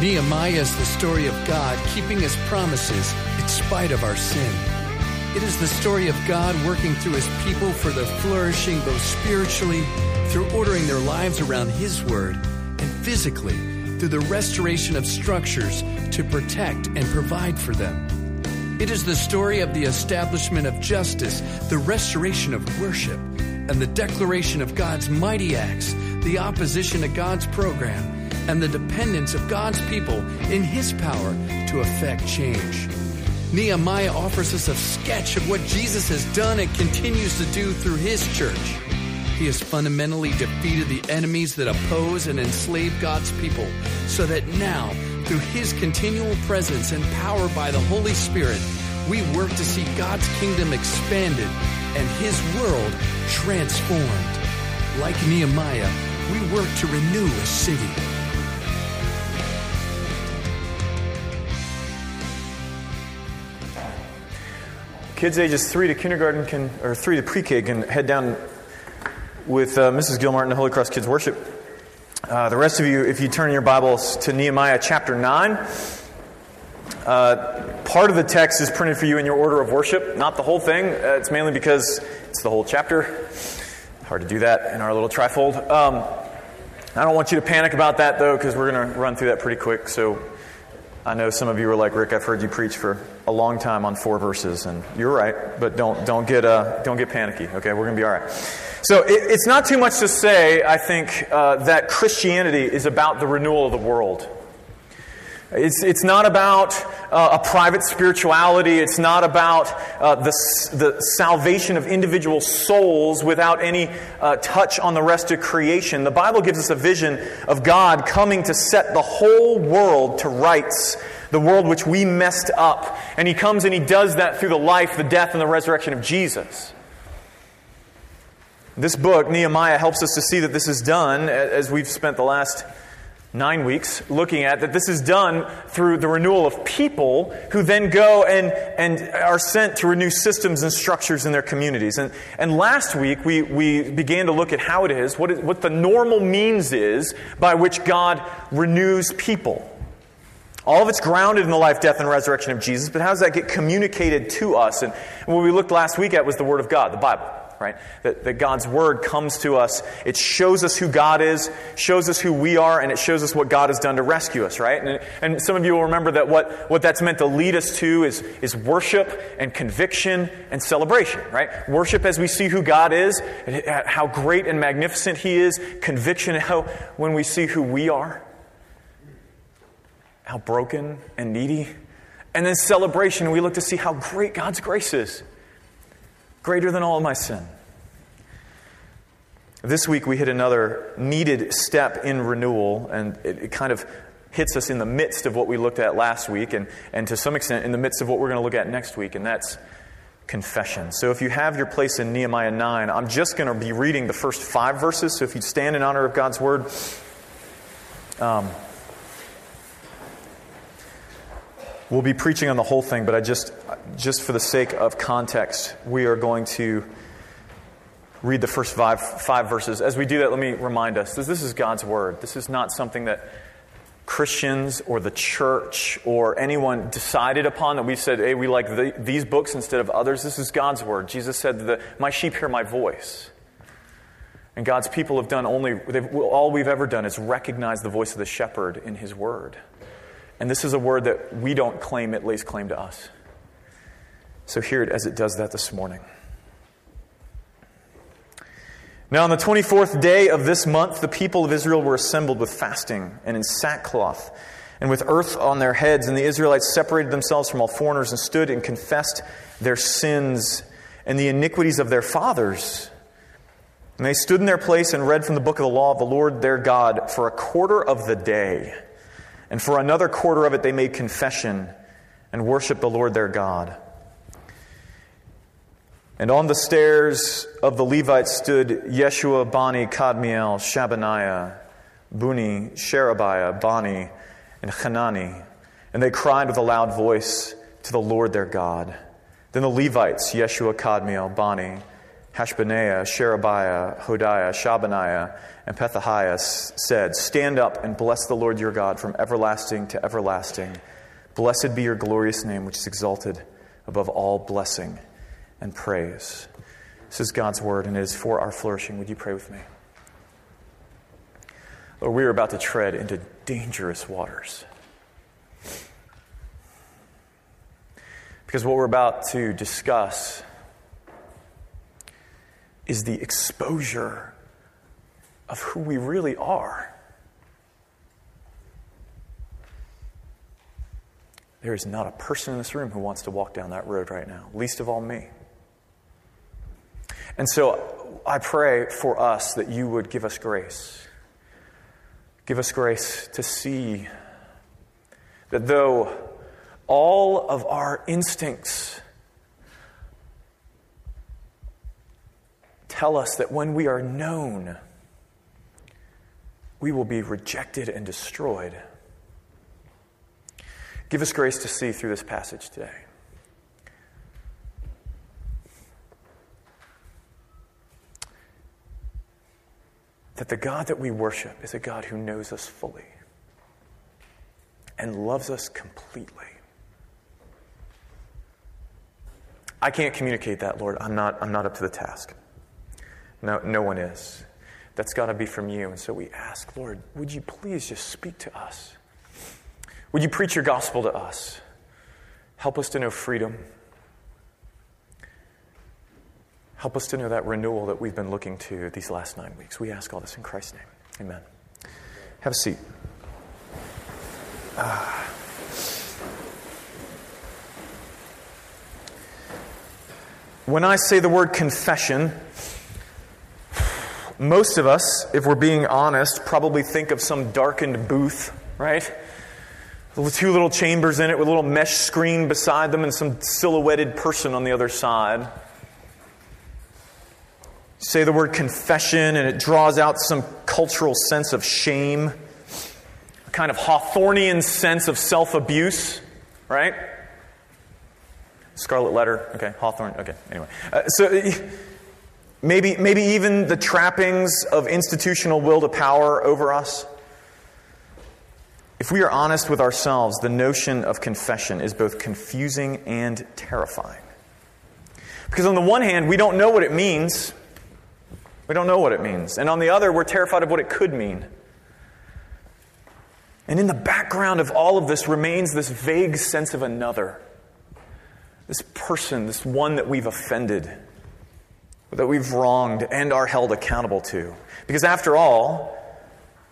Nehemiah is the story of God keeping his promises in spite of our sin. It is the story of God working through his people for their flourishing both spiritually, through ordering their lives around his word, and physically, through the restoration of structures to protect and provide for them. It is the story of the establishment of justice, the restoration of worship, and the declaration of God's mighty acts, the opposition to God's program, and the dependence of God's people in His power to effect change. Nehemiah offers us a sketch of what Jesus has done and continues to do through His church. He has fundamentally defeated the enemies that oppose and enslave God's people, so that now, through His continual presence and power by the Holy Spirit, we work to see God's kingdom expanded and His world transformed. Like Nehemiah, we work to renew a city. Kids ages three to kindergarten can, or three to pre-K can head down with uh, Mrs. Gilmartin to Holy Cross Kids Worship. Uh, the rest of you, if you turn your Bibles to Nehemiah chapter 9, uh, part of the text is printed for you in your order of worship, not the whole thing. Uh, it's mainly because it's the whole chapter. Hard to do that in our little trifold. Um, I don't want you to panic about that, though, because we're going to run through that pretty quick. So I know some of you were like, Rick, I've heard you preach for a long time on four verses, and you're right, but don't, don't, get, uh, don't get panicky, okay? We're going to be all right. So it, it's not too much to say, I think, uh, that Christianity is about the renewal of the world. It's, it's not about uh, a private spirituality. It's not about uh, the, the salvation of individual souls without any uh, touch on the rest of creation. The Bible gives us a vision of God coming to set the whole world to rights, the world which we messed up. And He comes and He does that through the life, the death, and the resurrection of Jesus. This book, Nehemiah, helps us to see that this is done as we've spent the last nine weeks looking at that this is done through the renewal of people who then go and, and are sent to renew systems and structures in their communities. And, and last week we, we began to look at how it is, what, is, what the normal means is by which God renews people. All of it's grounded in the life, death, and resurrection of Jesus, but how does that get communicated to us? And what we looked last week at was the Word of God, the Bible right? That, that God's Word comes to us. It shows us who God is, shows us who we are, and it shows us what God has done to rescue us, right? And, and some of you will remember that what, what that's meant to lead us to is, is worship and conviction and celebration, right? Worship as we see who God is, how great and magnificent He is, conviction how, when we see who we are, how broken and needy. And then celebration, we look to see how great God's grace is greater than all my sin. This week we hit another needed step in renewal, and it, it, kind of hits us in the midst of what we looked at last week, and, and to some extent in the midst of what we're going to look at next week, and that's confession. So if you have your place in Nehemiah 9, I'm just going to be reading the first five verses. So if you stand in honor of God's word, um, We'll be preaching on the whole thing, but I just, just for the sake of context, we are going to read the first five, five verses. As we do that, let me remind us that this is God's Word. This is not something that Christians or the church or anyone decided upon that we said, hey, we like the, these books instead of others. This is God's Word. Jesus said, My sheep hear my voice. And God's people have done only, all we've ever done is recognize the voice of the shepherd in His Word. And this is a word that we don't claim, it lays claim to us. So hear it as it does that this morning. Now, on the 24th day of this month, the people of Israel were assembled with fasting and in sackcloth and with earth on their heads. And the Israelites separated themselves from all foreigners and stood and confessed their sins and the iniquities of their fathers. And they stood in their place and read from the book of the law of the Lord their God for a quarter of the day. And for another quarter of it, they made confession and worshiped the Lord their God. And on the stairs of the Levites stood Yeshua, Bani, Kadmiel, Shebaniah, Bunni, Sherebiah, Bani, and Hanani. And they cried with a loud voice to the Lord their God. Then the Levites, Yeshua, Kadmiel, Bani, Hashbaniah, Sherebiah, Hodiah, Shebaniah, and Pethahiah said, Stand up and bless the Lord your God from everlasting to everlasting. Blessed be your glorious name, which is exalted above all blessing and praise. This is God's word, and it is for our flourishing. Would you pray with me? Lord, we are about to tread into dangerous waters. Because what we're about to discuss is the exposure of who we really are. There is not a person in this room who wants to walk down that road right now, least of all me. And so I pray for us that you would give us grace. Give us grace to see that though all of our instincts tell us that when we are known, we will be rejected and destroyed. Give us grace to see through this passage today. That the God that we worship is a God who knows us fully and loves us completely. I can't communicate that, Lord. I'm not, I'm not up to the task. No, no one is. That's got to be from you. And so we ask, Lord, would you please just speak to us? Would you preach your gospel to us? Help us to know freedom. Help us to know that renewal that we've been looking to these last nine weeks. We ask all this in Christ's name. Amen. Have a seat. Ah. When I say the word confession, most of us, if we're being honest, probably think of some darkened booth, right? Two little chambers in it with a little mesh screen beside them and some silhouetted person on the other side. Say the word confession, and it draws out some cultural sense of shame, a kind of Hawthornian sense of self abuse, right? Scarlet letter, okay, Hawthorne, okay, anyway. Uh, so maybe, maybe even the trappings of institutional will to power over us. If we are honest with ourselves, the notion of confession is both confusing and terrifying. Because on the one hand, we don't know what it means. We don't know what it means. And on the other, we're terrified of what it could mean. And in the background of all of this remains this vague sense of another this person, this one that we've offended, that we've wronged and are held accountable to. Because after all,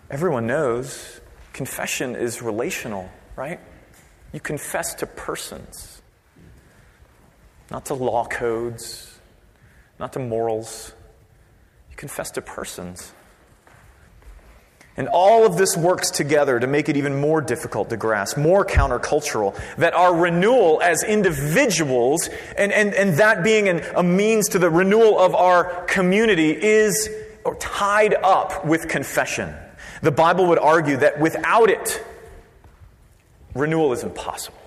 everyone knows confession is relational, right? You confess to persons, not to law codes, not to morals. You confess to persons. And all of this works together to make it even more difficult to grasp, more countercultural, that our renewal as individuals, and, and, and that being an, a means to the renewal of our community, is tied up with confession. The Bible would argue that without it, renewal is impossible.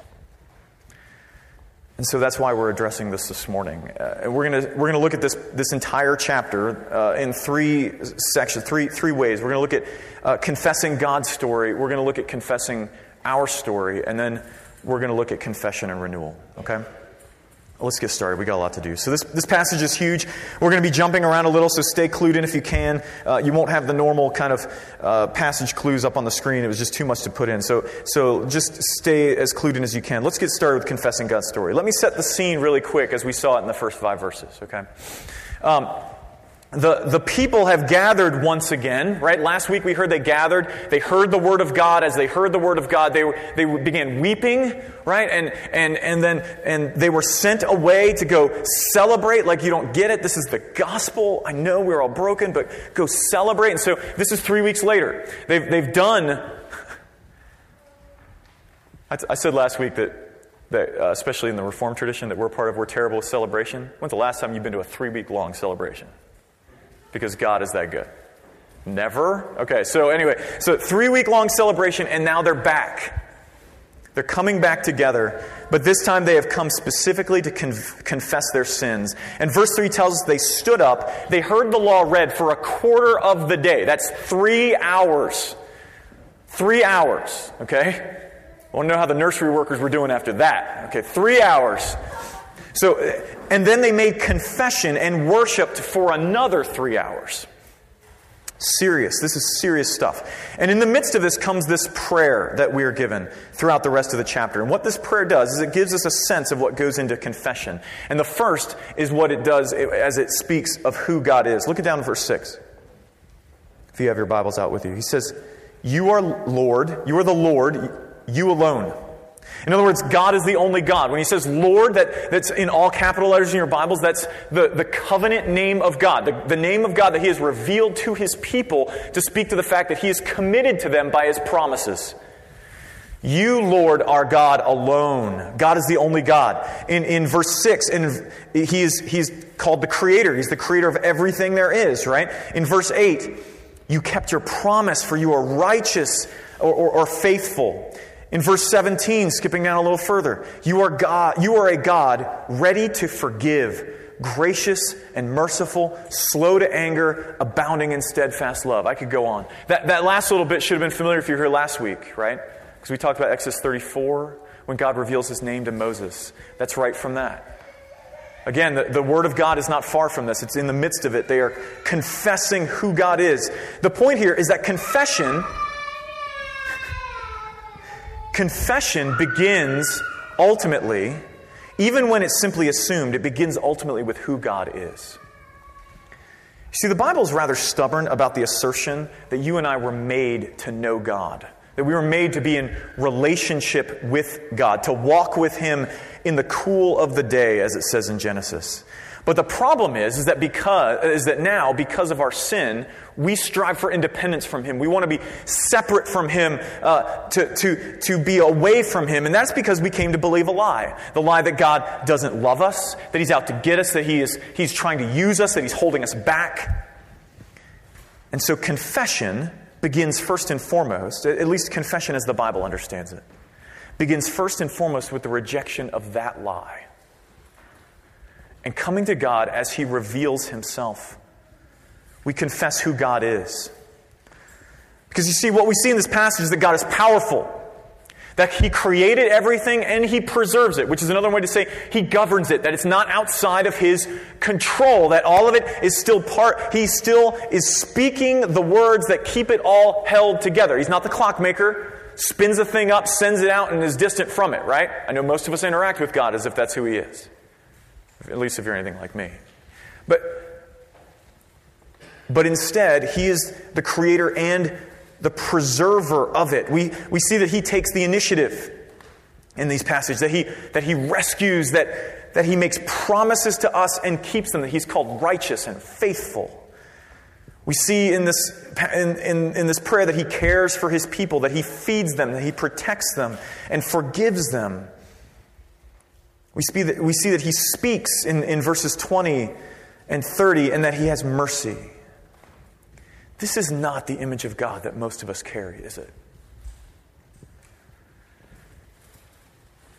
And so that's why we're addressing this this morning. Uh, we're going we're gonna look at this, this entire chapter uh, in three sections, three, three ways. We're going to look at uh, confessing God's story, we're going to look at confessing our story, and then we're going to look at confession and renewal. Okay? Let's get started. We got a lot to do. So this, this passage is huge. We're going to be jumping around a little, so stay clued in if you can. Uh, you won't have the normal kind of uh, passage clues up on the screen. It was just too much to put in. So, so just stay as clued in as you can. Let's get started with confessing God's story. Let me set the scene really quick as we saw it in the first five verses. Okay. Um, the, the people have gathered once again, right? Last week we heard they gathered. They heard the word of God. As they heard the word of God, they, were, they began weeping, right? And, and, and then and they were sent away to go celebrate like you don't get it. This is the gospel. I know we're all broken, but go celebrate. And so this is three weeks later. They've, they've done. I, t- I said last week that, that uh, especially in the Reformed tradition that we're part of, we're terrible with celebration. When's the last time you've been to a three week long celebration? Because God is that good? Never? Okay, so anyway, so three week long celebration, and now they're back. They're coming back together, but this time they have come specifically to conf- confess their sins. And verse 3 tells us they stood up, they heard the law read for a quarter of the day. That's three hours. Three hours, okay? I want to know how the nursery workers were doing after that. Okay, three hours. So, and then they made confession and worshiped for another three hours. Serious. This is serious stuff. And in the midst of this comes this prayer that we are given throughout the rest of the chapter. And what this prayer does is it gives us a sense of what goes into confession. And the first is what it does as it speaks of who God is. Look it down in verse 6. If you have your Bibles out with you. He says, You are Lord, you are the Lord, you alone. In other words, God is the only God. When he says Lord, that, that's in all capital letters in your Bibles, that's the, the covenant name of God, the, the name of God that he has revealed to his people to speak to the fact that he is committed to them by his promises. You, Lord, are God alone. God is the only God. In, in verse 6, in, he is, he's called the Creator. He's the Creator of everything there is, right? In verse 8, you kept your promise, for you are righteous or, or, or faithful. In verse 17, skipping down a little further, you are God, you are a God ready to forgive, gracious and merciful, slow to anger, abounding in steadfast love. I could go on. That, that last little bit should have been familiar if you were here last week, right? Because we talked about Exodus 34 when God reveals his name to Moses. That's right from that. Again, the, the, Word of God is not far from this. It's in the midst of it. They are confessing who God is. The point here is that confession Confession begins ultimately, even when it's simply assumed, it begins ultimately with who God is. See, the Bible is rather stubborn about the assertion that you and I were made to know God, that we were made to be in relationship with God, to walk with Him in the cool of the day, as it says in Genesis. But the problem is, is that because is that now, because of our sin, we strive for independence from Him. We want to be separate from Him, uh, to, to, to be away from Him. And that's because we came to believe a lie. The lie that God doesn't love us, that He's out to get us, that he is, He's trying to use us, that He's holding us back. And so confession begins first and foremost, at least confession as the Bible understands it, begins first and foremost with the rejection of that lie and coming to God as He reveals Himself. We confess who God is. Because you see, what we see in this passage is that God is powerful, that He created everything and He preserves it, which is another way to say He governs it, that it's not outside of His control, that all of it is still part, He still is speaking the words that keep it all held together. He's not the clockmaker, spins a thing up, sends it out, and is distant from it, right? I know most of us interact with God as if that's who He is at least if you're anything like me. But, but instead, he is the creator and the preserver of it. We, we see that he takes the initiative in these passages, that he, that he rescues, that, that he makes promises to us and keeps them, that he's called righteous and faithful. We see in this, in, in, in, this prayer that he cares for his people, that he feeds them, that he protects them and forgives them. We see that, we see that he speaks in, in verses 20 and 30 and that he has mercy. This is not the image of God that most of us carry, is it?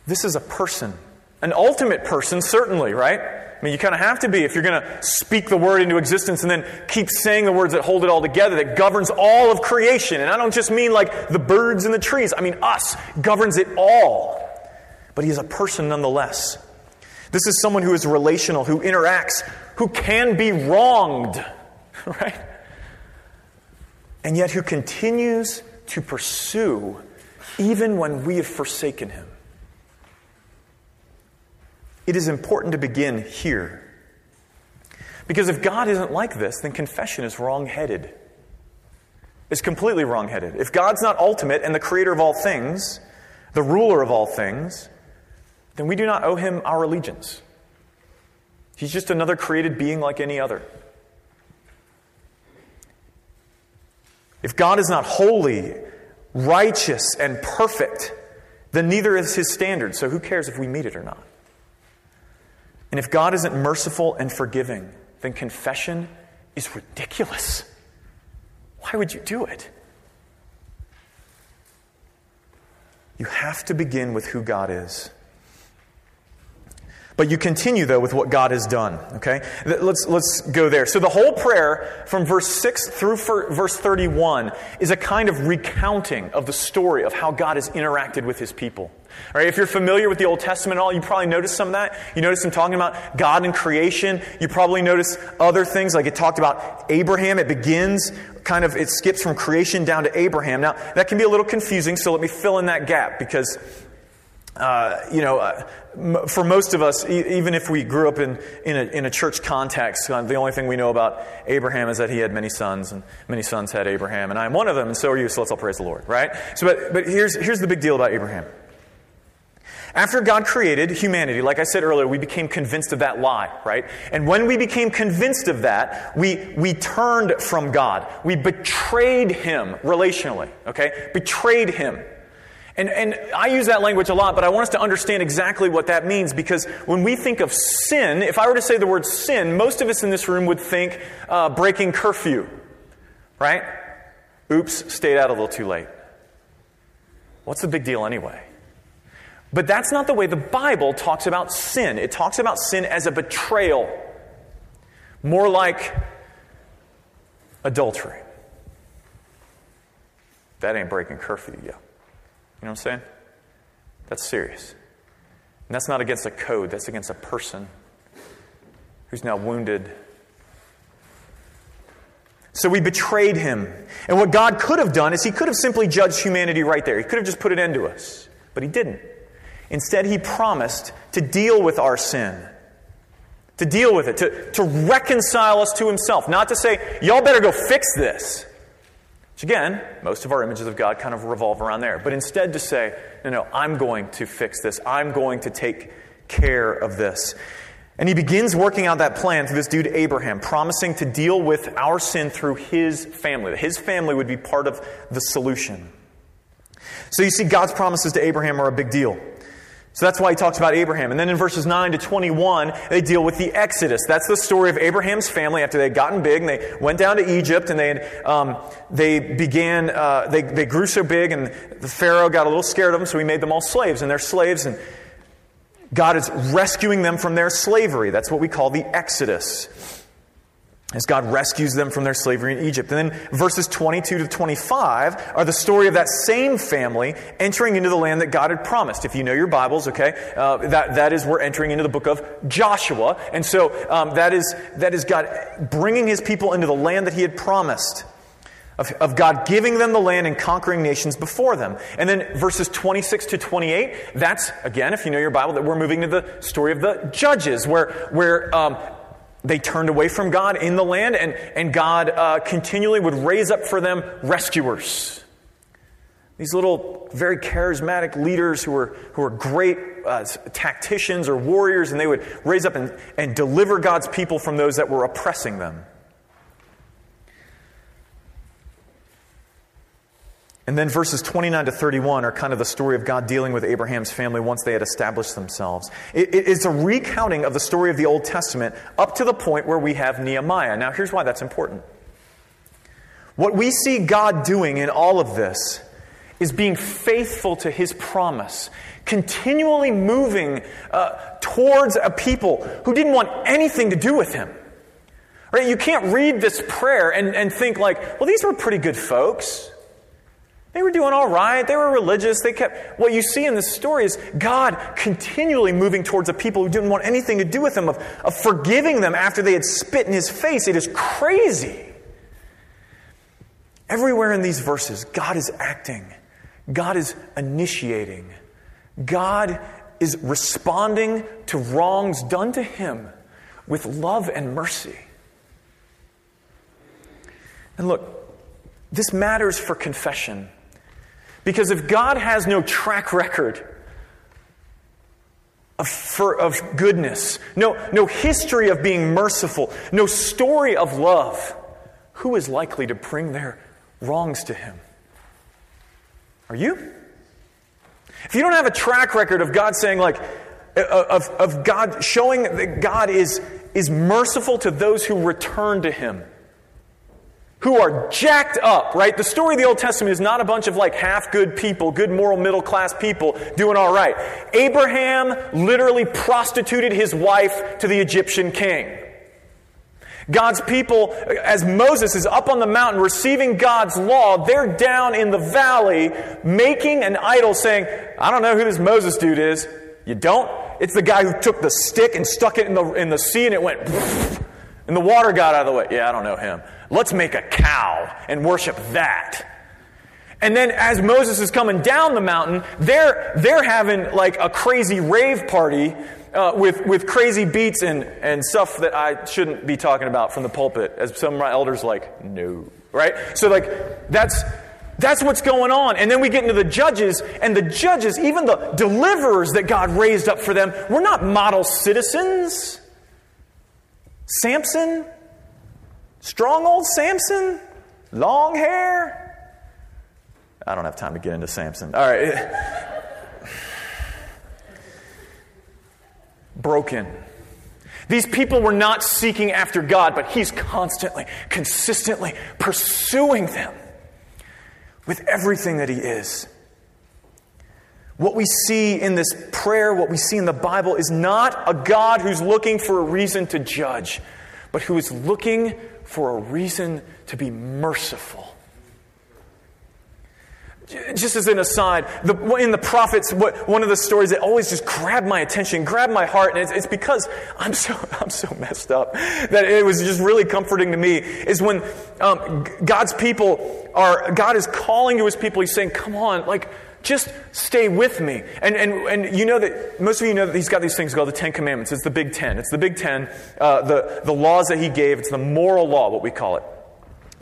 This is a person, an ultimate person, certainly, right? I mean, you kind of have to be if you're going to speak the word into existence and then keep saying the words that hold it all together, that governs all of creation. And I don't just mean like the birds and the trees, I mean us, governs it all but he is a person nonetheless. This is someone who is relational, who interacts, who can be wronged, right? And yet who continues to pursue even when we have forsaken him. It is important to begin here. Because if God isn't like this, then confession is wrongheaded. It's completely wrongheaded. If God's not ultimate and the creator of all things, the ruler of all things, then we do not owe him our allegiance. He's just another created being like any other. If God is not holy, righteous, and perfect, then neither is his standard. So who cares if we meet it or not? And if God isn't merciful and forgiving, then confession is ridiculous. Why would you do it? You have to begin with who God is. But you continue, though, with what God has done. Okay? Let's, let's go there. So the whole prayer from verse 6 through verse 31 is a kind of recounting of the story of how God has interacted with his people. All right, if you're familiar with the Old Testament at all, you probably noticed some of that. You notice him talking about God and creation. You probably notice other things, like it talked about Abraham. It begins kind of, it skips from creation down to Abraham. Now, that can be a little confusing, so let me fill in that gap because uh, you know, uh, for most of us, e- even if we grew up in, in, a, in a church context, uh, the only thing we know about Abraham is that he had many sons, and many sons had Abraham, and I am one of them, and so are you, so let's all praise the Lord, right? So, but, but here's, here's the big deal about Abraham. After God created humanity, like I said earlier, we became convinced of that lie, right? And when we became convinced of that, we, we turned from God. We betrayed Him relationally, okay? Betrayed Him. And, and I use that language a lot, but I want us to understand exactly what that means because when we think of sin, if I were to say the word sin, most of us in this room would think uh, breaking curfew, right? Oops, stayed out a little too late. What's the big deal anyway? But that's not the way the Bible talks about sin. It talks about sin as a betrayal, more like adultery. That ain't breaking curfew yet. You know what I'm saying? That's serious. And that's not against a code, that's against a person who's now wounded. So we betrayed him. And what God could have done is he could have simply judged humanity right there. He could have just put an end to us. But he didn't. Instead, he promised to deal with our sin, to deal with it, to, to reconcile us to himself. Not to say, y'all better go fix this. Which again, most of our images of God kind of revolve around there. But instead to say, no, no, I'm going to fix this. I'm going to take care of this. And he begins working out that plan through this dude Abraham, promising to deal with our sin through his family. His family would be part of the solution. So you see, God's promises to Abraham are a big deal. So that's why he talks about Abraham. And then in verses 9 to 21, they deal with the Exodus. That's the story of Abraham's family after they had gotten big and they went down to Egypt and they, had, um, they began, uh, they, they grew so big and the Pharaoh got a little scared of them, so he made them all slaves. And they're slaves and God is rescuing them from their slavery. That's what we call the Exodus as God rescues them from their slavery in Egypt. And then verses 22 to 25 are the story of that same family entering into the land that God had promised. If you know your Bibles, okay, uh, that, that is, we're entering into the book of Joshua. And so um, that, is, that is God bringing his people into the land that he had promised. Of, of, God giving them the land and conquering nations before them. And then verses 26 to 28, that's, again, if you know your Bible, that we're moving to the story of the judges, where, where um, they turned away from God in the land, and, and God uh, continually would raise up for them rescuers. These little, very charismatic leaders who were, who were great uh, tacticians or warriors, and they would raise up and, and deliver God's people from those that were oppressing them. And then verses 29 to 31 are kind of the story of God dealing with Abraham's family once they had established themselves. It, it's a recounting of the story of the Old Testament up to the point where we have Nehemiah. Now, here's why that's important. What we see God doing in all of this is being faithful to his promise, continually moving uh, towards a people who didn't want anything to do with him. Right? You can't read this prayer and, and think like, well, these were pretty good folks. They were doing all right. They were religious. They kept. What you see in this story is God continually moving towards a people who didn't want anything to do with him, of, of forgiving them after they had spit in his face. It is crazy. Everywhere in these verses, God is acting, God is initiating, God is responding to wrongs done to him with love and mercy. And look, this matters for confession. Because if God has no track record of, for, of goodness, no, no history of being merciful, no story of love, who is likely to bring their wrongs to Him? Are you? If you don't have a track record of God saying, like, uh, of, of God showing that God is, is merciful to those who return to Him, who are jacked up, right? The story of the Old Testament is not a bunch of like half good people, good moral middle class people doing all right. Abraham literally prostituted his wife to the Egyptian king. God's people, as Moses is up on the mountain receiving God's law, they're down in the valley making an idol saying, I don't know who this Moses dude is. You don't? It's the guy who took the stick and stuck it in the, in the sea and it went, and the water got out of the way. Yeah, I don't know him. Let's make a cow and worship that. And then as Moses is coming down the mountain, they're, they're having like a crazy rave party uh, with, with crazy beats and, and stuff that I shouldn't be talking about from the pulpit, as some of my elders like, no. Right? So, like, that's, that's what's going on. And then we get into the judges, and the judges, even the deliverers that God raised up for them, were not model citizens. Samson, strong old Samson, long hair. I don't have time to get into Samson. All right. broken. These people were not seeking after God, but He's constantly, consistently pursuing them with everything that He is. What we see in this prayer, what we see in the Bible, is not a God who's looking for a reason to judge, but who is looking for a reason to be merciful. Just as an aside, the, in the prophets, what, one of the stories that always just grabbed my attention, grabbed my heart, and it's, it's, because I'm so, I'm so messed up that it was just really comforting to me, is when um, God's people are, God is calling to his people, he's saying, come on, like, just stay with me. And, and, and you know that, most of you know that he's got these things called the Ten Commandments. It's the Big Ten. It's the Big Ten, uh, the, the laws that he gave. It's the moral law, what we call it.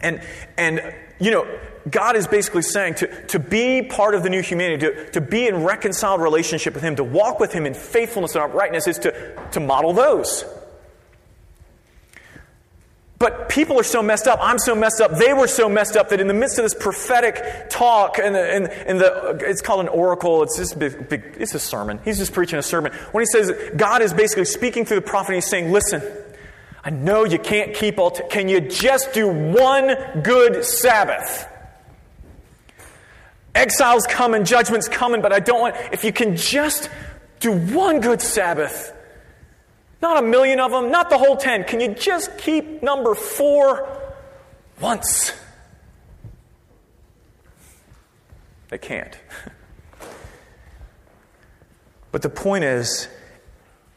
And, and you know, God is basically saying to, to be part of the new humanity, to, to be in reconciled relationship with Him, to walk with Him in faithfulness and uprightness, is to, to model those. But people are so messed up. I'm so messed up. They were so messed up that in the midst of this prophetic talk, and, and, and the, it's called an oracle, it's just big, big, it's a sermon. He's just preaching a sermon. When he says God is basically speaking through the prophet, he's saying, Listen, I know you can't keep all. T- can you just do one good Sabbath? Exile's coming, judgment's coming, but I don't want, if you can just do one good Sabbath, not a million of them, not the whole ten, can you just keep number four once? They can't. but the point is,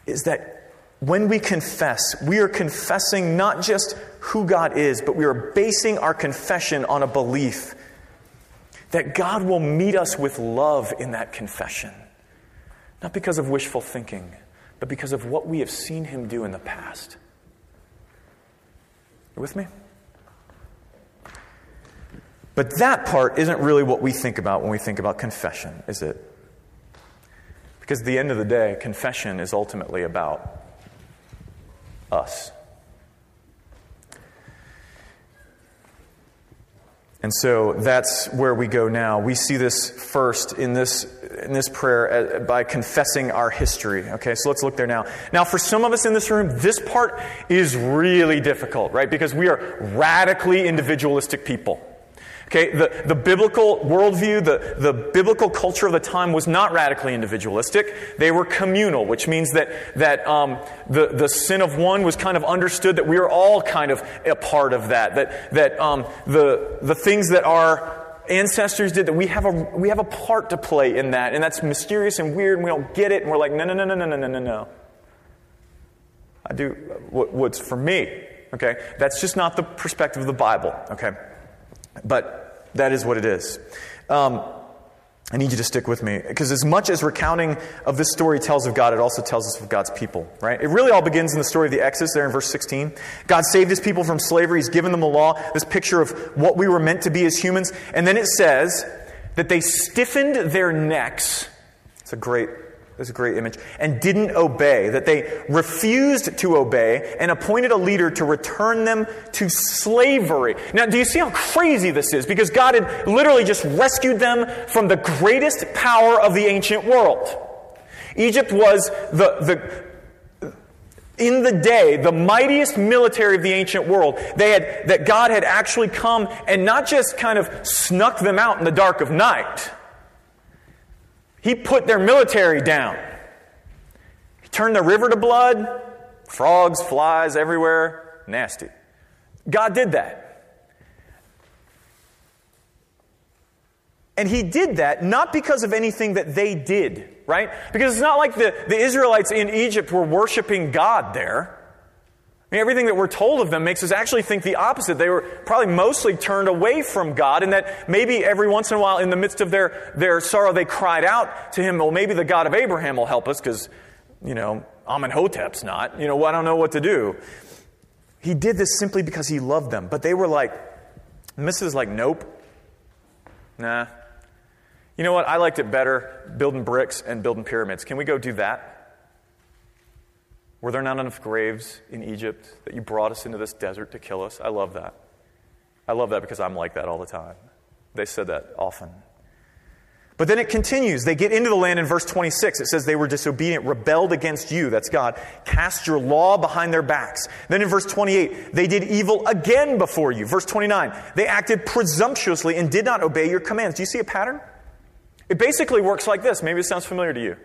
is that when we confess, we are confessing not just who God is, but we are basing our confession on a belief that God will meet us with love in that confession. Not because of wishful thinking, but because of what we have seen Him do in the past. You with me? But that part isn't really what we think about when we think about confession, is it? Because at the end of the day, confession is ultimately about us. And so that's where we go now. We see this first in this, in this prayer uh, by confessing our history. Okay, so let's look there now. Now, for some of us in this room, this part is really difficult, right? Because we are radically individualistic people. Okay, the, the biblical worldview, the, the biblical culture of the time was not radically individualistic. They were communal, which means that, that um, the, the sin of one was kind of understood that we are all kind of a part of that. That, that um, the, the things that our ancestors did, that we have, a, we have a part to play in that. And that's mysterious and weird, and we don't get it, and we're like, no, no, no, no, no, no, no, no. I do what, what's for me. Okay? That's just not the perspective of the Bible. Okay? But that is what it is. Um, I need you to stick with me because as much as recounting of this story tells of God, it also tells us of God's people, right? It really all begins in the story of the Exodus there in verse 16. God saved his people from slavery. He's given them the law, this picture of what we were meant to be as humans. And then it says that they stiffened their necks. It's a great that's a great image. And didn't obey, that they refused to obey and appointed a leader to return them to slavery. Now, do you see how crazy this is? Because God had literally just rescued them from the greatest power of the ancient world. Egypt was the, the in the day, the mightiest military of the ancient world, they had, that God had actually come and not just kind of snuck them out in the dark of night. He put their military down. He turned the river to blood, frogs, flies everywhere, nasty. God did that. And he did that not because of anything that they did, right? Because it's not like the, the Israelites in Egypt were worshiping God there. I mean, everything that we're told of them makes us actually think the opposite. They were probably mostly turned away from God, and that maybe every once in a while, in the midst of their, their sorrow, they cried out to Him, well, maybe the God of Abraham will help us, because, you know, Amenhotep's not. You know, I don't know what to do. He did this simply because He loved them. But they were like, Mrs. like, nope. Nah, you know what? I liked it better building bricks and building pyramids. Can we go do that? Were there not enough graves in Egypt that you brought us into this desert to kill us? I love that. I love that because I'm like that all the time. They said that often. But then it continues. They get into the land in verse 26. It says they were disobedient, rebelled against you, that's God, cast your law behind their backs. Then in verse 28, they did evil again before you. Verse 29, they acted presumptuously and did not obey your commands. Do you see a pattern? It basically works like this. Maybe it sounds familiar to you.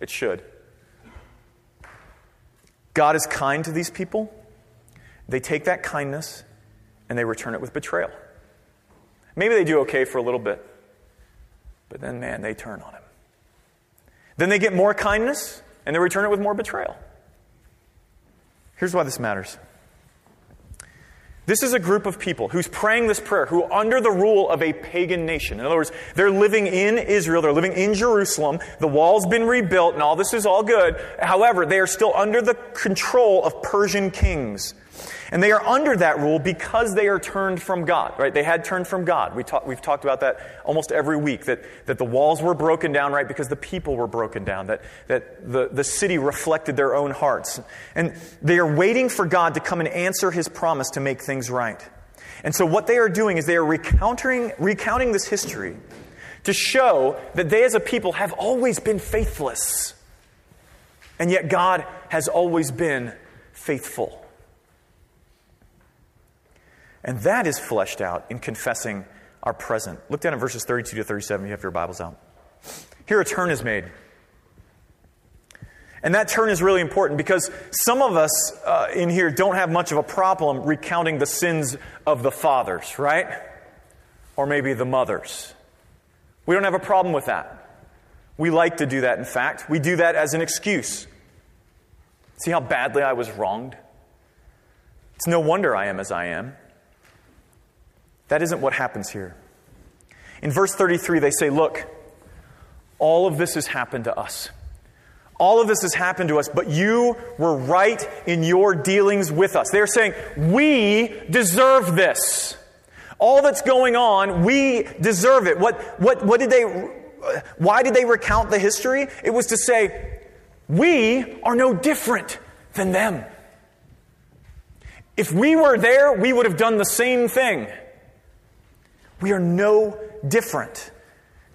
It should. God is kind to these people. They take that kindness and they return it with betrayal. Maybe they do okay for a little bit, but then, man, they turn on him. Then they get more kindness and they return it with more betrayal. Here's why this matters. This is a group of people who's praying this prayer who are under the rule of a pagan nation. In other words, they're living in Israel, they're living in Jerusalem, the wall's been rebuilt, and all this is all good. However, they are still under the control of Persian kings. And they are under that rule because they are turned from God, right? They had turned from God. We talk, we've talked about that almost every week, that, that the walls were broken down, right? Because the people were broken down, that, that the, the city reflected their own hearts. And they are waiting for God to come and answer his promise to make things right. And so what they are doing is they are recounting, recounting this history to show that they as a people have always been faithless. And yet God has always been faithful. And that is fleshed out in confessing our present. Look down at verses 32 to 37. You have your Bibles out. Here a turn is made. And that turn is really important because some of us uh, in here don't have much of a problem recounting the sins of the fathers, right? Or maybe the mothers. We don't have a problem with that. We like to do that, in fact. We do that as an excuse. See how badly I was wronged? It's no wonder I am as I am. That isn't what happens here. In verse 33, they say, Look, all of this has happened to us. All of this has happened to us, but you were right in your dealings with us. They're saying, We deserve this. All that's going on, we deserve it. What, what, what did they, why did they recount the history? It was to say, We are no different than them. If we were there, we would have done the same thing. We are no different.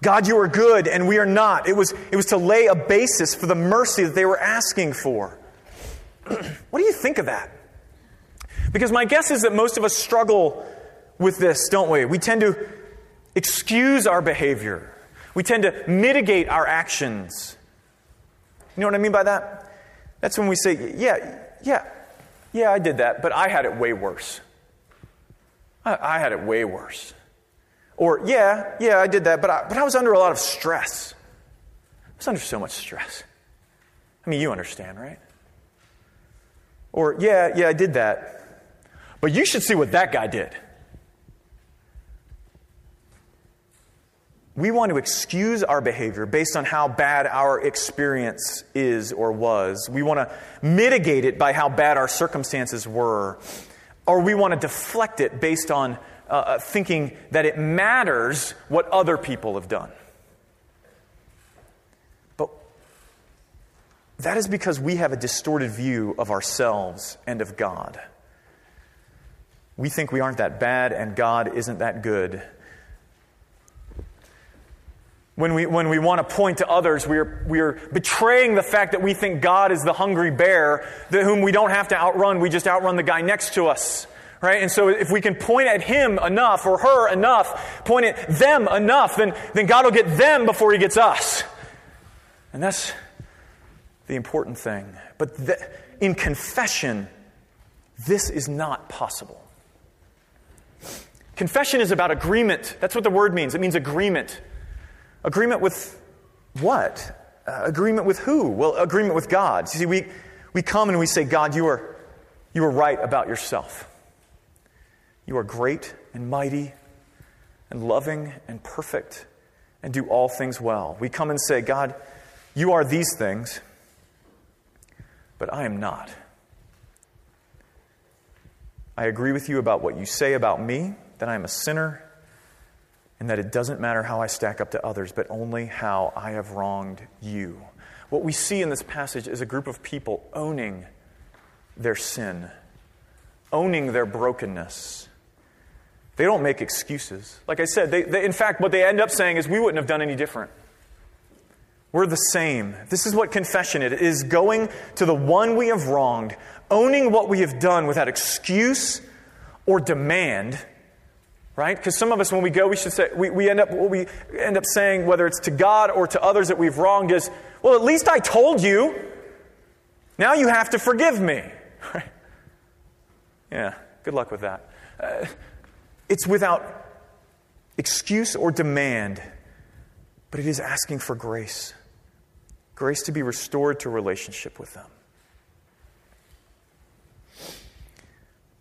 God, you are good, and we are not. It was, it was to lay a basis for the mercy that they were asking for. what do you think of that? Because my guess is that most of us struggle with this, don't we? We tend to excuse our behavior, we tend to mitigate our actions. You know what I mean by that? That's when we say, yeah, yeah, yeah, I did that, but I had it way worse. I, I had it way worse. Or, yeah, yeah, I did that, but I, but I was under a lot of stress. I was under so much stress. I mean, you understand, right? Or, yeah, yeah, I did that, but you should see what that guy did. We want to excuse our behavior based on how bad our experience is or was. We want to mitigate it by how bad our circumstances were. Or we want to deflect it based on uh, uh, thinking that it matters what other people have done. But that is because we have a distorted view of ourselves and of God. We think we aren't that bad and God isn't that good. When we, when we want to point to others, we are, we are betraying the fact that we think God is the hungry bear that whom we don't have to outrun. We just outrun the guy next to us. Right? And so if we can point at him enough or her enough, point at them enough, then, then God will get them before he gets us. And that's the important thing. But th- in confession, this is not possible. Confession is about agreement. That's what the word means. It means agreement. Agreement with what? Uh, agreement with who? Well, agreement with God. You See, we, we come and we say, God, you are, you are right about yourself. You are great and mighty and loving and perfect and do all things well. We come and say, God, you are these things, but I am not. I agree with you about what you say about me, that I am a sinner, and that it doesn't matter how I stack up to others, but only how I have wronged you. What we see in this passage is a group of people owning their sin, owning their brokenness. They don't make excuses. Like I said, they, they, in fact, what they end up saying is, we wouldn't have done any different. We're the same. This is what confession is. It is going to the one we have wronged, owning what we have done without excuse or demand, right? Because some of us, when we go, we should say, we, we end up, what we end up saying, whether it's to God or to others that we've wronged, is, well, at least I told you. Now you have to forgive me. Right? Yeah, good luck with that. Uh, it's without excuse or demand, but it is asking for grace grace to be restored to relationship with them.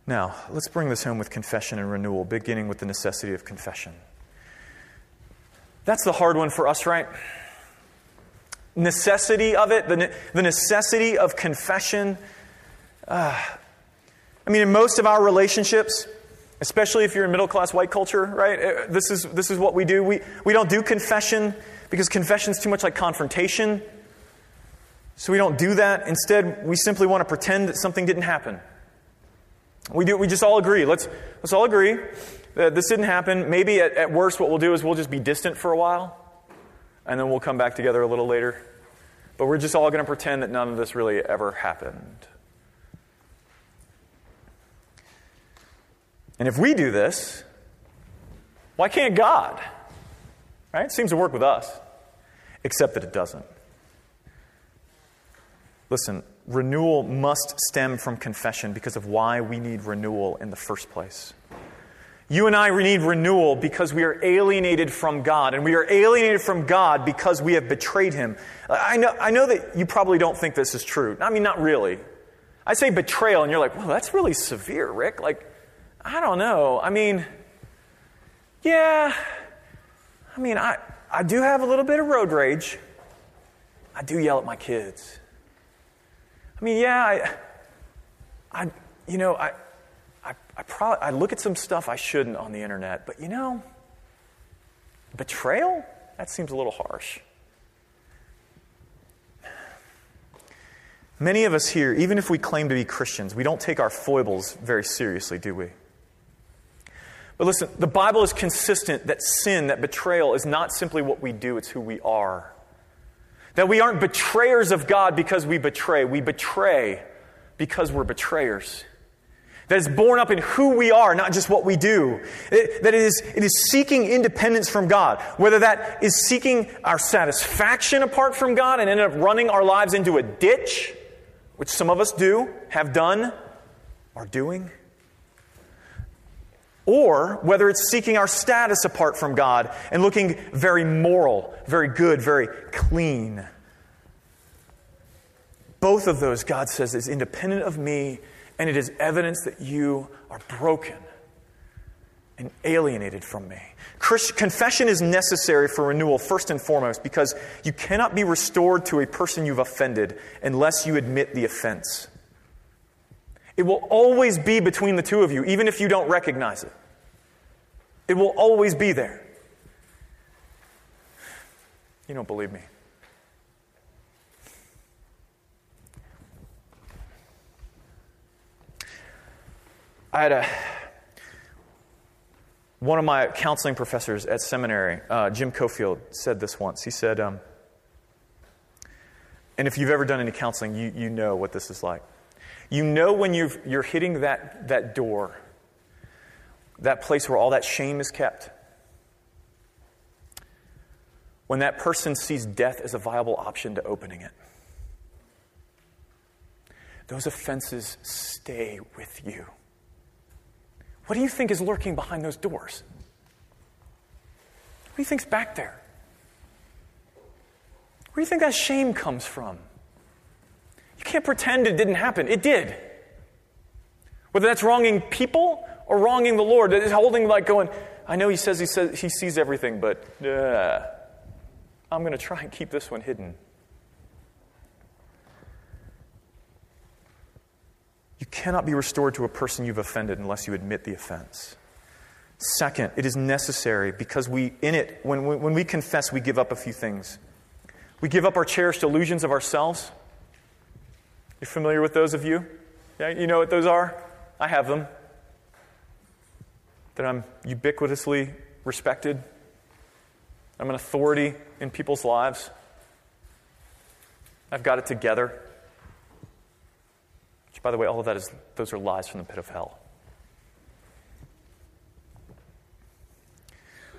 Now, let's bring this home with confession and renewal, beginning with the necessity of confession. That's the hard one for us, right? Necessity of it, the, the necessity of confession. Uh, I mean, in most of our relationships, especially if you're in middle class white culture, right? Uh, this is, this is what we do. We, we don't do confession because confession is too much like confrontation. So we don't do that. Instead, we simply want to pretend that something didn't happen. We, do, we just all agree. Let's, let's all agree that this didn't happen. Maybe at, at worst, what we'll do is we'll just be distant for a while, and then we'll come back together a little later. But we're just all going to pretend that none of this really ever happened. And if we do this, why can't God? Right? It seems to work with us, except that it doesn't. Listen, renewal must stem from confession because of why we need renewal in the first place. You and I need renewal because we are alienated from God, and we are alienated from God because we have betrayed Him. I know, I know that you probably don't think this is true. I mean, not really. I say betrayal, and you're like, well, that's really severe, Rick. Like, I don't know. I mean, yeah. I mean, I, I do have a little bit of road rage. I do yell at my kids. I mean, yeah, I, I you know, I, I, I probably I look at some stuff I shouldn't on the internet, but you know, betrayal that seems a little harsh. Many of us here, even if we claim to be Christians, we don't take our foibles very seriously, do we? But listen, the Bible is consistent that sin, that betrayal, is not simply what we do, it's who we are. That we aren't betrayers of God because we betray. We betray because we're betrayers. That is born up in who we are, not just what we do. It, that it is, it is seeking independence from God. Whether that is seeking our satisfaction apart from God and end up running our lives into a ditch, which some of us do, have done, are doing. Or whether it's seeking our status apart from God and looking very moral, very good, very clean. Both of those, God says, is independent of me, and it is evidence that you are broken and alienated from me. Christ, confession is necessary for renewal, first and foremost, because you cannot be restored to a person you've offended unless you admit the offense. It will always be between the two of you, even if you don't recognize it. It will always be there. You don't believe me. I had a One of my counseling professors at seminary, uh, Jim Cofield, said this once. He said, um, and if you've ever done any counseling, you, you know what this is like. You know when you you're hitting that, that door, that place where all that shame is kept. When that person sees death as a viable option to opening it. Those offenses stay with you. What do you think is lurking behind those doors? What do you think's back there? Where do you think that shame comes from? Can't pretend it didn't happen. It did. Whether that's wronging people or wronging the Lord, it's holding like going, I know he says he says he sees everything, but uh, I'm going to try and keep this one hidden. You cannot be restored to a person you've offended unless you admit the offense. Second, it is necessary because we, in it, when, when we confess, we give up a few things. We give up our cherished illusions of ourselves. You're familiar with those of you? Yeah, you know what those are? I have them. That I'm ubiquitously respected. I'm an authority in people's lives. I've got it together. Which, by the way, all of that is, those are lies from the pit of hell.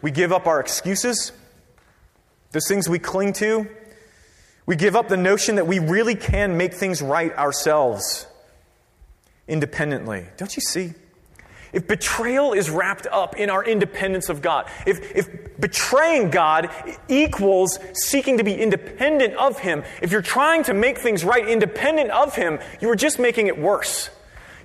We give up our excuses, those things we cling to. We give up the notion that we really can make things right ourselves independently. Don't you see? If betrayal is wrapped up in our independence of God, if, if betraying God equals seeking to be independent of Him, if you're trying to make things right independent of Him, you are just making it worse.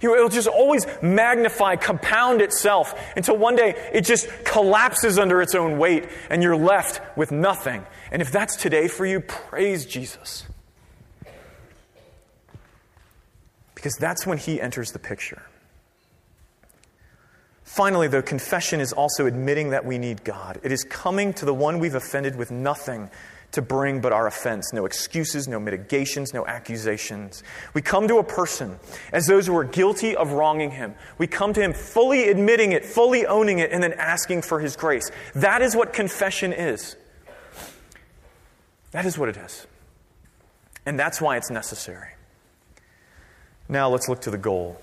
You, it'll just always magnify, compound itself until one day it just collapses under its own weight and you're left with nothing. And if that's today for you, praise Jesus. Because that's when He enters the picture. Finally, though, confession is also admitting that we need God. It is coming to the one we've offended with nothing to bring but our offense. No excuses, no mitigations, no accusations. We come to a person as those who are guilty of wronging him. We come to him fully admitting it, fully owning it, and then asking for his grace. That is what confession is. That is what it is. And that's why it's necessary. Now let's look to the goal.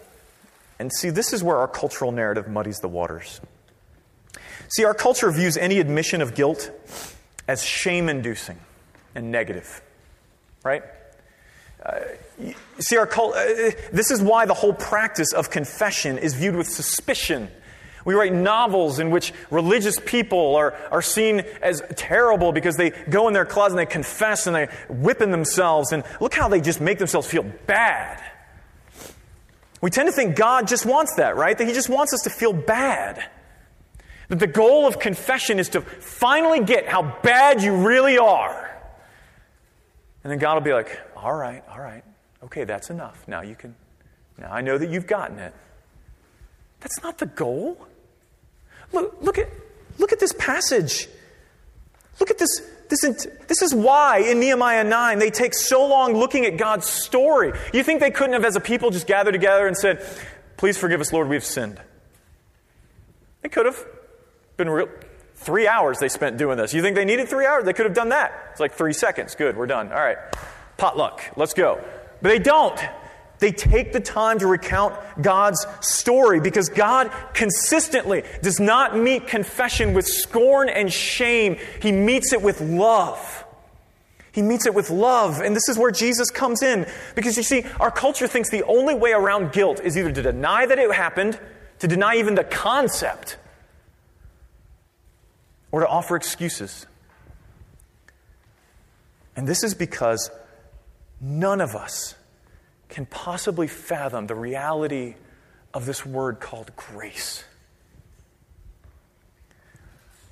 And see, this is where our cultural narrative muddies the waters. See, our culture views any admission of guilt as shame inducing and negative, right? Uh, see, our cult, uh, this is why the whole practice of confession is viewed with suspicion. We write novels in which religious people are, are seen as terrible because they go in their closet and they confess and they whipping themselves. And look how they just make themselves feel bad. We tend to think God just wants that, right? That He just wants us to feel bad. That the goal of confession is to finally get how bad you really are. And then God will be like, all right, all right, okay, that's enough. Now you can, now I know that you've gotten it. That's not the goal. Look, look, at, look at this passage. Look at this, this. This is why in Nehemiah 9 they take so long looking at God's story. You think they couldn't have, as a people, just gathered together and said, Please forgive us, Lord, we have sinned? They could have. Been real. Three hours they spent doing this. You think they needed three hours? They could have done that. It's like three seconds. Good, we're done. All right. Potluck. Let's go. But they don't. They take the time to recount God's story because God consistently does not meet confession with scorn and shame. He meets it with love. He meets it with love. And this is where Jesus comes in. Because you see, our culture thinks the only way around guilt is either to deny that it happened, to deny even the concept, or to offer excuses. And this is because none of us can possibly fathom the reality of this word called grace.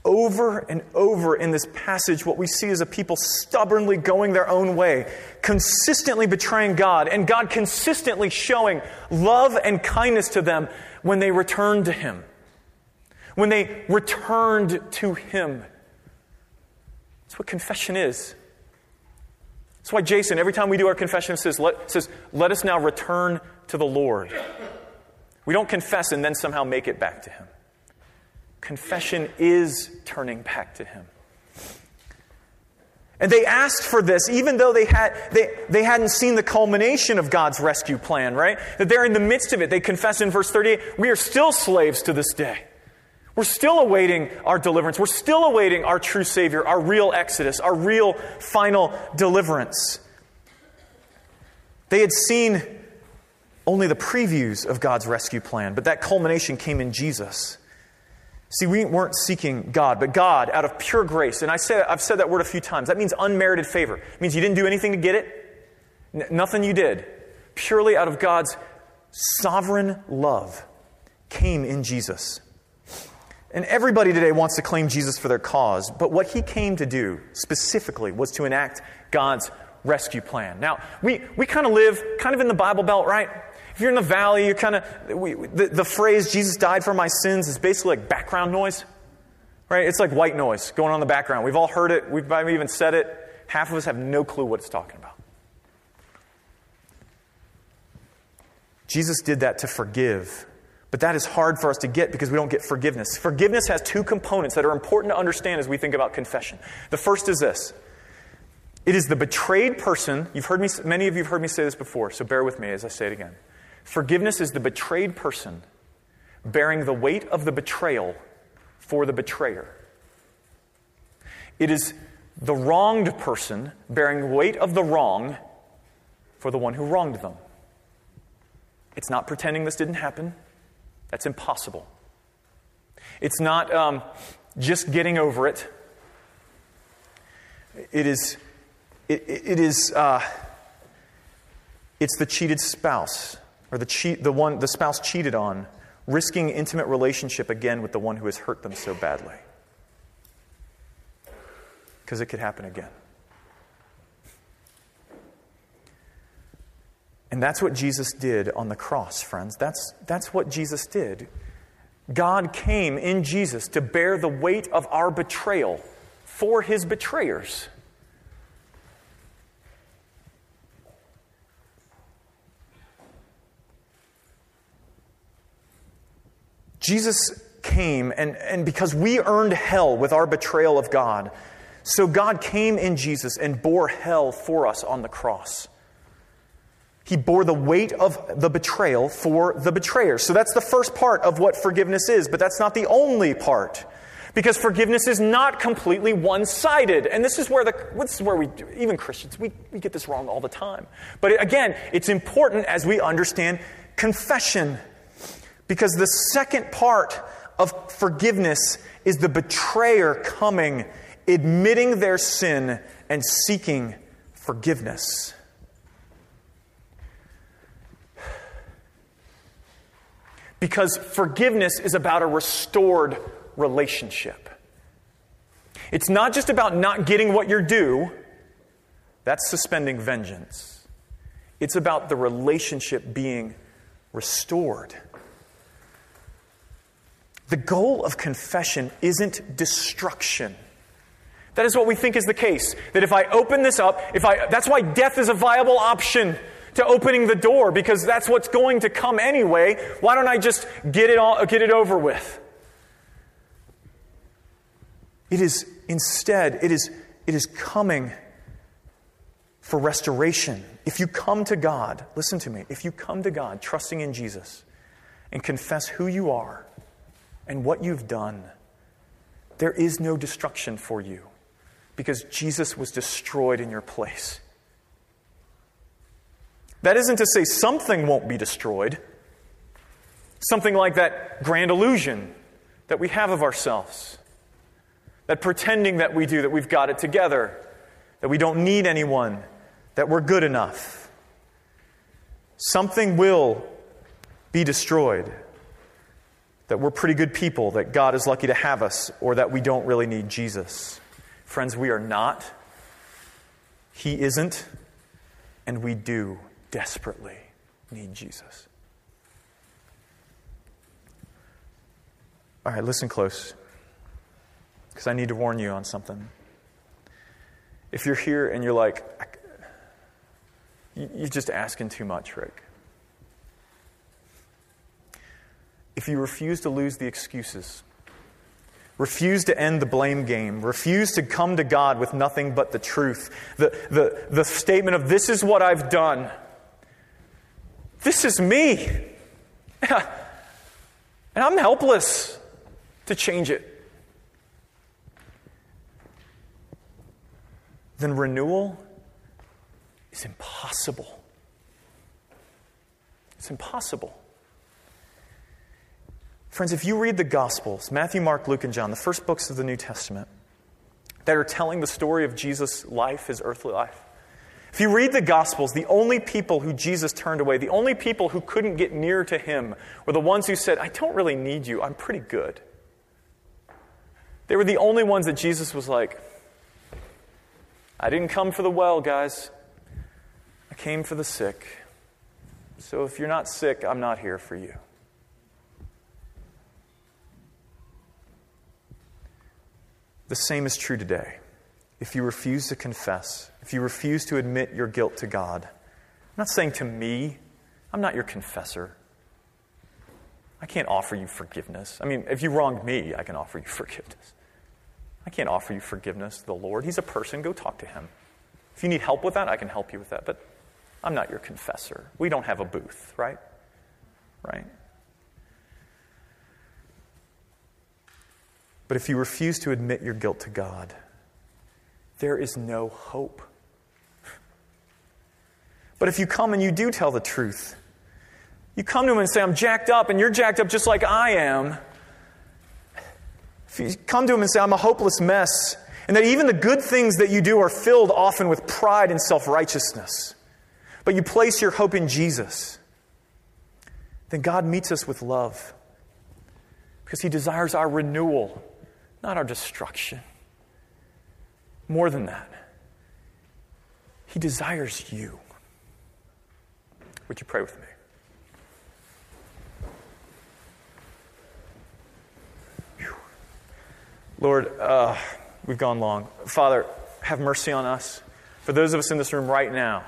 Over and over in this passage, what we see is a people stubbornly going their own way, consistently betraying God, and God consistently showing love and kindness to them when they returned to Him when they returned to Him. That's what confession is. That's why Jason, every time we do our confession, says, let, says, let us now return to the Lord. We don't confess and then somehow make it back to Him. Confession is turning back to Him. And they asked for this even though they, had, they, they hadn't seen the culmination of God's rescue plan, right? That they're in the midst of it. They confess in verse 38 we are still slaves to this day. We're still awaiting our deliverance. We're still awaiting our true Savior, our real exodus, our real final deliverance. They had seen only the previews of God's rescue plan, but that culmination came in Jesus. See, we weren't seeking God, but God, out of pure grace, and I say, I've said that word a few times, that means unmerited favor. It means you didn't do anything to get it, N- nothing you did. Purely out of God's sovereign love came in Jesus. And everybody today wants to claim Jesus for their cause, but what he came to do specifically was to enact God's rescue plan. Now, we, we kind of live kind of in the Bible Belt, right? If you're in the valley, you're kind of, the, the phrase, Jesus died for my sins, is basically like background noise, right? It's like white noise going on in the background. We've all heard it, we've even said it. Half of us have no clue what it's talking about. Jesus did that to forgive, but that is hard for us to get because we don't get forgiveness. Forgiveness has two components that are important to understand as we think about confession. The first is this it is the betrayed person. You've heard me, many of you have heard me say this before, so bear with me as I say it again. Forgiveness is the betrayed person bearing the weight of the betrayal for the betrayer. It is the wronged person bearing the weight of the wrong for the one who wronged them. It's not pretending this didn't happen. That's impossible. It's not um, just getting over it. It is, it, it is, uh, it's the cheated spouse or the, cheat, the one the spouse cheated on, risking intimate relationship again with the one who has hurt them so badly. Because it could happen again. And that's what Jesus did on the cross, friends. That's, that's what Jesus did. God came in Jesus to bear the weight of our betrayal for his betrayers. Jesus came, and, and because we earned hell with our betrayal of God, so God came in Jesus and bore hell for us on the cross. He bore the weight of the betrayal for the betrayer. So that's the first part of what forgiveness is, but that's not the only part. Because forgiveness is not completely one sided. And this is where, the, this is where we, even Christians, we, we get this wrong all the time. But again, it's important as we understand confession. Because the second part of forgiveness is the betrayer coming, admitting their sin, and seeking forgiveness. Because forgiveness is about a restored relationship. It's not just about not getting what you're due, that's suspending vengeance. It's about the relationship being restored. The goal of confession isn't destruction. That is what we think is the case. That if I open this up, if I that's why death is a viable option to opening the door because that's what's going to come anyway. Why don't I just get it all get it over with? It is instead it is it is coming for restoration. If you come to God, listen to me. If you come to God trusting in Jesus and confess who you are, and what you've done, there is no destruction for you because Jesus was destroyed in your place. That isn't to say something won't be destroyed, something like that grand illusion that we have of ourselves, that pretending that we do, that we've got it together, that we don't need anyone, that we're good enough. Something will be destroyed that we're pretty good people, that God is lucky to have us, or that we don't really need Jesus. Friends, we are not. He isn't. And we do desperately need Jesus. All right, listen close, because I need to warn you on something. If you're here and you're like, you're just asking too much, Rick. If you refuse to lose the excuses, Refuse to end the blame game. Refuse to come to God with nothing but the truth. The, the, the statement of, This is what I've done. This is me. and I'm helpless to change it. Then renewal is impossible. It's impossible. Friends, if you read the Gospels, Matthew, Mark, Luke, and John, the first books of the New Testament, that are telling the story of Jesus' life, his earthly life, if you read the Gospels, the only people who Jesus turned away, the only people who couldn't get near to him, were the ones who said, I don't really need you, I'm pretty good. They were the only ones that Jesus was like, I didn't come for the well, guys. I came for the sick. So if you're not sick, I'm not here for you. The same is true today. If you refuse to confess, if you refuse to admit your guilt to God, I'm not saying to me, I'm not your confessor. I can't offer you forgiveness. I mean, if you wronged me, I can offer you forgiveness. I can't offer you forgiveness to the Lord. He's a person. Go talk to him. If you need help with that, I can help you with that. But I'm not your confessor. We don't have a booth, right? Right? But if you refuse to admit your guilt to God, there is no hope. But if you come and you do tell the truth, you come to him and say, I'm jacked up, and you're jacked up just like I am. If you come to him and say, I'm a hopeless mess, and that even the good things that you do are filled often with pride and self righteousness, but you place your hope in Jesus, then God meets us with love because he desires our renewal not our destruction. More than that, He desires you. Would you pray with me? Whew. Lord, uh, we've gone long. Father, have mercy on us. For those of us in this room right now,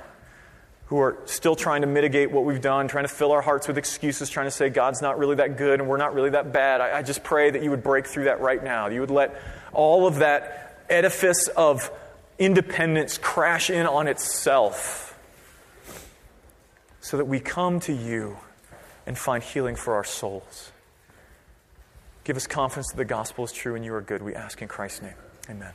who are still trying to mitigate what we've done, trying to fill our hearts with excuses, trying to say God's not really that good and we're not really that bad. I, I, just pray that you would break through that right now. You would let all of that edifice of independence crash in on itself so that we come to you and find healing for our souls. Give us confidence that the gospel is true and you are good. We ask in Christ's name. Amen.